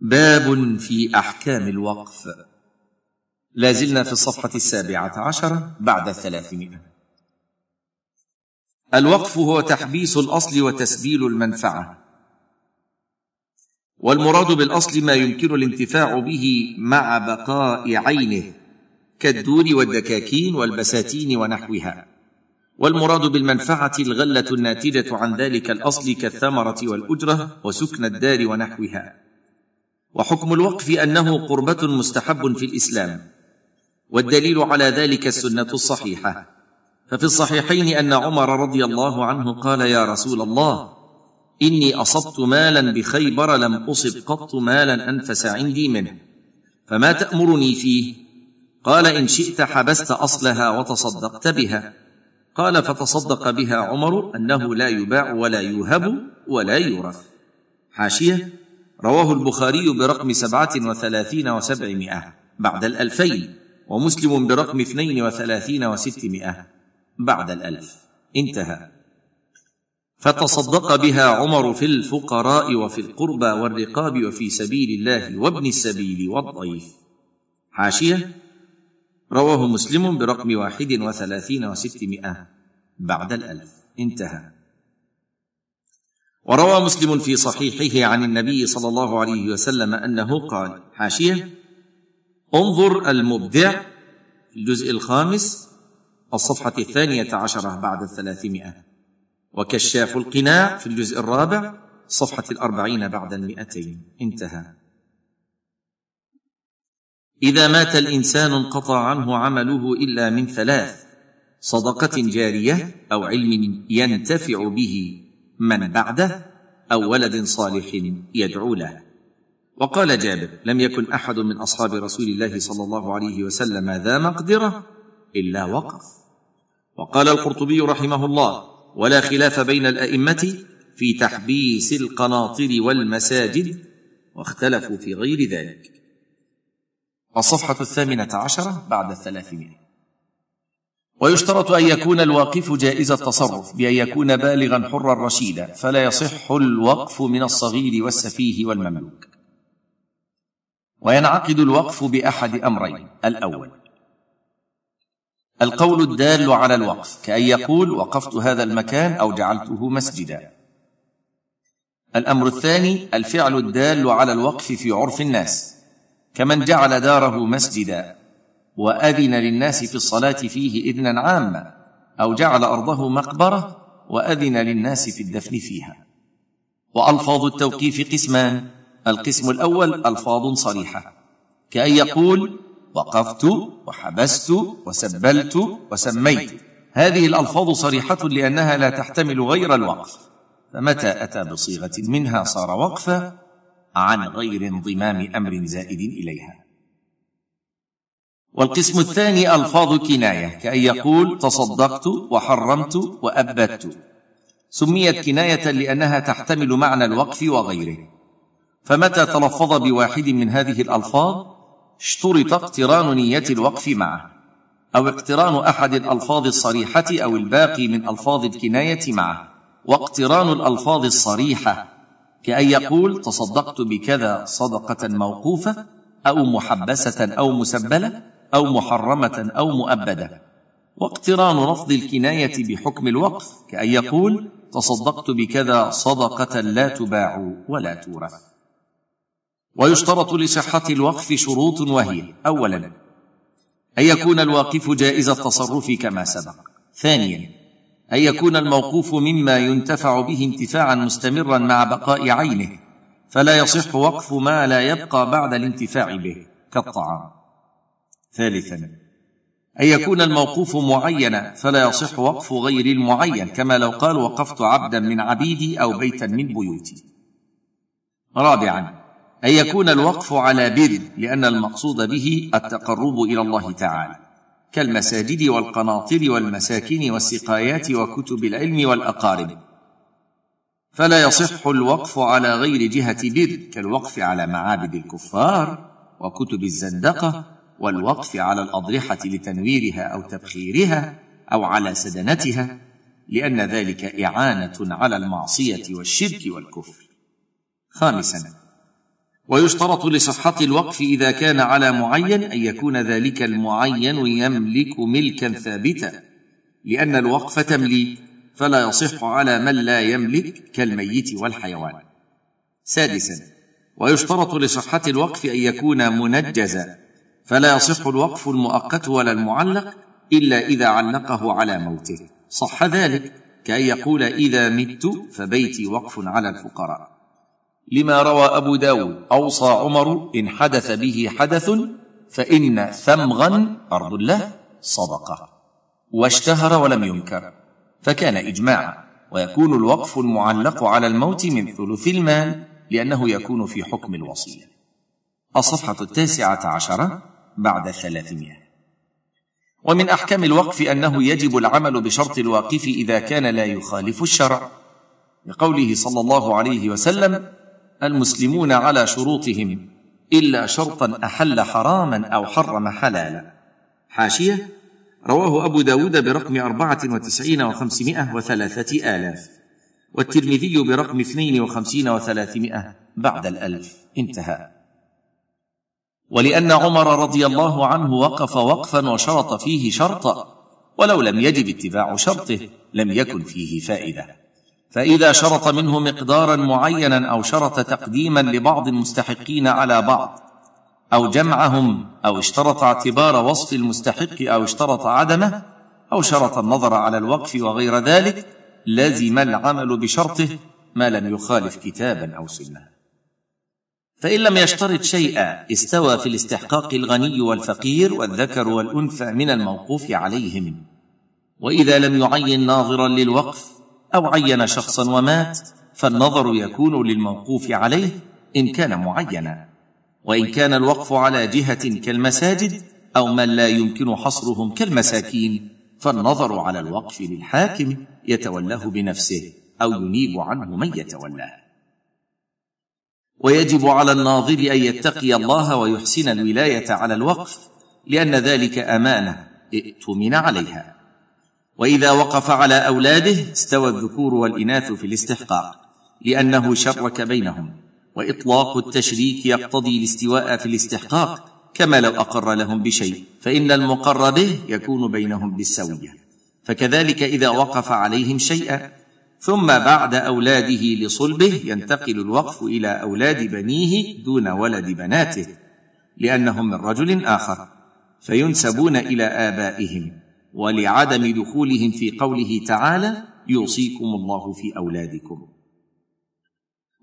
باب في أحكام الوقف. لا زلنا في الصفحة السابعة عشره بعد الثلاثمائه الوقف هو تحبيس الأصل وتسبيل المنفعة. والمراد بالأصل ما يمكن الانتفاع به مع بقاء عينه كالدور والدكاكين والبساتين ونحوها. والمراد بالمنفعة الغلة الناتجة عن ذلك الأصل كالثمرة والأجرة وسكن الدار ونحوها. وحكم الوقف أنه قربة مستحب في الإسلام والدليل على ذلك السنة الصحيحة. ففي الصحيحين أن عمر رضي الله عنه قال يا رسول الله إني أصبت مالا بخيبر لم أصب قط مالا أنفس عندي منه فما تأمرني فيه؟ قال إن شئت حبست أصلها وتصدقت بها. قال فتصدق بها عمر أنه لا يباع ولا يوهب ولا يورث. حاشية رواه البخاري برقم سبعة وثلاثين وسبعمائة بعد الألفين ومسلم برقم اثنين وثلاثين وستمائة بعد الألف. انتهى. فتصدق بها عمر في الفقراء وفي القربى والرقاب وفي سبيل الله وابن السبيل والضيف. حاشية. رواه مسلم برقم واحد وثلاثين وستمائة بعد الألف. انتهى. وروى مسلم في صحيحه عن النبي صلى الله عليه وسلم أنه قال حاشية انظر المبدع في الجزء الخامس الصفحة الثانية عشرة بعد الثلاثمائة وكشاف القناع في الجزء الرابع صفحة الأربعين بعد المئتين. انتهى. إذا مات الإنسان انقطع عنه عمله إلا من ثلاث صدقة جارية أو علم ينتفع به. من بعده أو ولد صالح يدعو له. وقال جابر لم يكن أحد من أصحاب رسول الله صلى الله عليه وسلم ذا مقدرة إلا وقف. وقال القرطبي رحمه الله ولا خلاف بين الأئمة في تحبيس القناطر والمساجد واختلفوا في غير ذلك. الصفحة الثامنة عشرة بعد الثلاثمائة. ويشترط أن يكون الواقف جائز التصرف بأن يكون بالغا حرا رشيدا فلا يصح الوقف من الصغير والسفيه والمملوك. وينعقد الوقف بأحد أمرين الأول القول الدال على الوقف كأن يقول وقفت هذا المكان أو جعلته مسجدا. الأمر الثاني الفعل الدال على الوقف في عرف الناس كمن جعل داره مسجدا. وأذن للناس في الصلاة فيه إذنا عاما أو جعل أرضه مقبرة وأذن للناس في الدفن فيها. وألفاظ التوقيف قسمان القسم الأول ألفاظ صريحة. كأن يقول وقفت وحبست وسبلت وسميت. هذه الألفاظ صريحة لأنها لا تحتمل غير الوقف. فمتى أتى بصيغة منها صار وقفا؟ عن غير انضمام أمر زائد إليها. والقسم الثاني ألفاظ كنايه كأن يقول تصدقت وحرمت وأبدت. سميت كناية لأنها تحتمل معنى الوقف وغيره. فمتى تلفظ بواحد من هذه الألفاظ؟ اشترط اقتران نية الوقف معه أو اقتران أحد الألفاظ الصريحة أو الباقي من ألفاظ الكناية معه. واقتران الألفاظ الصريحة كأن يقول تصدقت بكذا صدقة موقوفة أو محبسة أو مسبلة. أو محرمة أو مؤبدة. واقتران لفظ الكناية بحكم الوقف كأن يقول تصدقت بكذا صدقة لا تباع ولا تورث. ويشترط لصحة الوقف شروط وهي أولا أن يكون الواقف جائز التصرف كما سبق. ثانيا أن يكون الموقوف مما ينتفع به انتفاعا مستمرا مع بقاء عينه فلا يصح وقف ما لا يبقى بعد الانتفاع به كالطعام. ثالثا أن يكون الموقوف معينا فلا يصح وقف غير المعين كما لو قال وقفت عبدا من عبيدي أو بيتا من بيوتي. رابعا أن يكون الوقف على بر لأن المقصود به التقرب إلى الله تعالى. كالمساجد والقناطر والمساكن والسقايات وكتب العلم والأقارب. فلا يصح الوقف على غير جهة بر كالوقف على معابد الكفار وكتب الزندقة والوقف على الأضرحة لتنويرها أو تبخيرها أو على سدنتها لأن ذلك إعانة على المعصية والشرك والكفر. خامسا ويشترط لصحة الوقف إذا كان على معين أن يكون ذلك المعين يملك ملكا ثابتا لأن الوقف تمليك فلا يصح على من لا يملك كالميت والحيوان. سادسا ويشترط لصحة الوقف أن يكون منجزا فلا يصح الوقف المؤقت ولا المعلق إلا إذا علقه على موته. صح ذلك كأن يقول إذا مت فبيتي وقف على الفقراء. لما روى أبو داود أوصى عمر إن حدث به حدث فإن ثمغا أرض الله صدقه. واشتهر ولم ينكر. فكان إجماعا. ويكون الوقف المعلق على الموت من ثلث المال لأنه يكون في حكم الوصية. الصفحة التاسعة عشرة بعد ثلاثمائة. ومن أحكام الوقف أنه يجب العمل بشرط الواقف إذا كان لا يخالف الشرع لقوله صلى الله عليه وسلم المسلمون على شروطهم إلا شرطا أحل حراما أو حرم حلالا. حاشية رواه أبو داود برقم أربعة وتسعين وخمسمائة وثلاثة آلاف والترمذي برقم اثنين وخمسين وثلاثمائة بعد الألف. انتهى. ولأن عمر رضي الله عنه وقف وقفا وشرط فيه شرطا ولو لم يجب اتباع شرطه لم يكن فيه فائدة. فإذا شرط منه مقدارا معينا أو شرط تقديما لبعض المستحقين على بعض أو جمعهم أو اشترط اعتبار وصف المستحق أو اشترط عدمه أو شرط النظر على الوقف وغير ذلك لزم العمل بشرطه ما لم يخالف كتابا أو سنة. فإن لم يشترط شيئا استوى في الاستحقاق الغني والفقير والذكر والأنثى من الموقوف عليهم. وإذا لم يعين ناظرا للوقف أو عين شخصا ومات فالنظر يكون للموقوف عليه إن كان معينا. وإن كان الوقف على جهة كالمساجد أو من لا يمكن حصرهم كالمساكين فالنظر على الوقف للحاكم يتولاه بنفسه أو ينيب عنه من يتولاه. ويجب على الناظر أن يتقي الله ويحسن الولاية على الوقف لأن ذلك أمانة ائتمن عليها. وإذا وقف على أولاده استوى الذكور والإناث في الاستحقاق لأنه شرك بينهم. وإطلاق التشريك يقتضي الاستواء في الاستحقاق كما لو أقر لهم بشيء فإن المقر به يكون بينهم بالسوية. فكذلك إذا وقف عليهم شيئا ثم بعد أولاده لصلبه ينتقل الوقف إلى أولاد بنيه دون ولد بناته لأنهم من رجل آخر فينسبون إلى آبائهم ولعدم دخولهم في قوله تعالى يوصيكم الله في أولادكم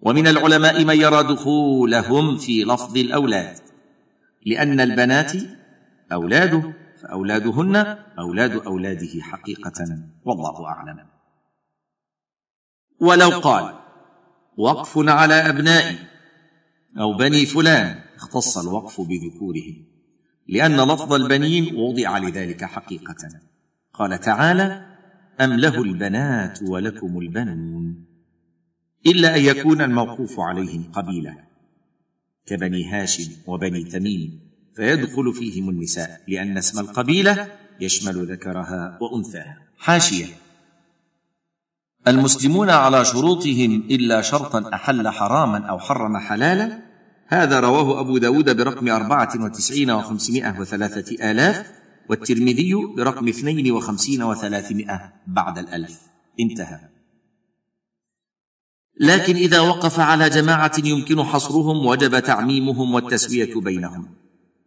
ومن العلماء من يرى دخولهم في لفظ الأولاد لأن البنات أولاده فأولادهن أولاد أولاده حقيقة والله أعلم. ولو قال وقف على أبنائي. أو بني فلان. اختص الوقف بذكورهم لأن لفظ البنين وضع لذلك حقيقة. قال تعالى أم له البنات ولكم البنون. إلا أن يكون الموقوف عليهم قبيلة كبني هاشم وبني تميم فيدخل فيهم النساء لأن اسم القبيلة يشمل ذكرها وأنثاها. حاشية. المسلمون على شروطهم إلا شرطا أحل حراما أو حرم حلالا. هذا رواه أبو داود برقم أربعة وتسعين وخمسمائة وثلاثة آلاف والترمذي برقم اثنين وخمسين وثلاثمائة بعد الألف. انتهى. لكن إذا وقف على جماعة يمكن حصرهم وجب تعميمهم والتسوية بينهم.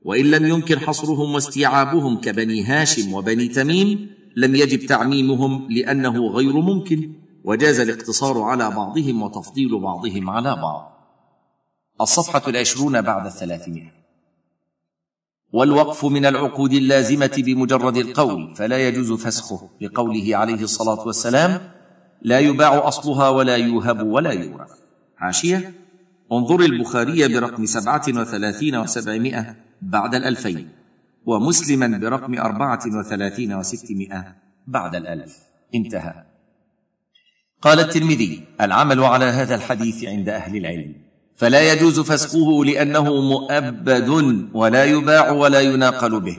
وإن لم يمكن حصرهم واستيعابهم كبني هاشم وبني تميم لم يجب تعميمهم لأنه غير ممكن. وجاز الاقتصار على بعضهم وتفضيل بعضهم على بعض. الصفحة العشرون بعد الثلاثمائة. والوقف من العقود اللازمة بمجرد القول فلا يجوز فسخه لقوله عليه الصلاة والسلام لا يباع أصلها ولا يوهب ولا يورث حاشية انظر البخاري برقم سبعة وثلاثين وسبعمائة بعد الألفين ومسلما برقم أربعة وثلاثين وستمائة بعد الألف. انتهى. قال الترمذي العمل على هذا الحديث عند أهل العلم فلا يجوز فسقه لأنه مؤبد ولا يباع ولا يناقل به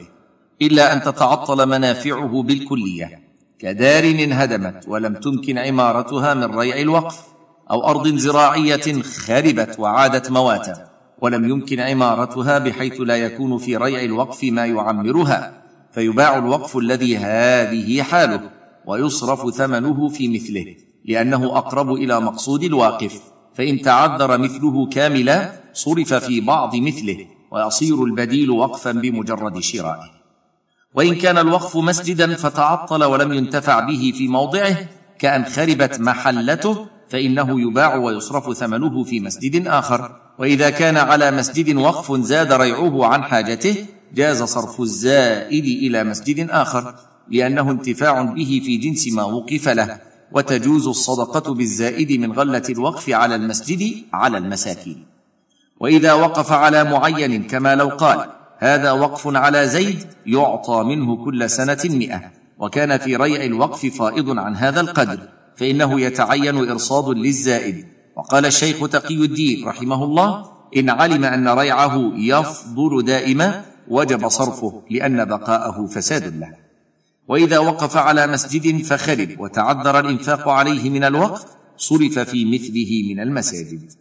إلا أن تتعطل منافعه بالكلية كدار انهدمت ولم تمكن عمارتها من ريع الوقف أو أرض زراعية خربت وعادت مواتا ولم يمكن عمارتها بحيث لا يكون في ريع الوقف ما يعمرها فيباع الوقف الذي هذه حاله ويصرف ثمنه في مثله. لأنه أقرب إلى مقصود الواقف فإن تعذر مثله كاملا صرف في بعض مثله ويصير البديل وقفا بمجرد شرائه. وإن كان الوقف مسجدا فتعطل ولم ينتفع به في موضعه كأن خربت محلته فإنه يباع ويصرف ثمنه في مسجد آخر. وإذا كان على مسجد وقف زاد ريعه عن حاجته جاز صرف الزائد إلى مسجد آخر لأنه انتفاع به في جنس ما وقف له. وتجوز الصدقة بالزائد من غلة الوقف على المسجد على المساكين. وإذا وقف على معين كما لو قال هذا وقف على زيد يعطى منه كل سنة مئة. وكان في ريع الوقف فائض عن هذا القدر فإنه يتعين إرصاد للزائد. وقال الشيخ تقي الدين رحمه الله إن علم أن ريعه يفضل دائما وجب صرفه لأن بقاءه فساد له. وإذا وقف على مسجد فخرب وتعذر الإنفاق عليه من الوقف صرف في مثله من المساجد.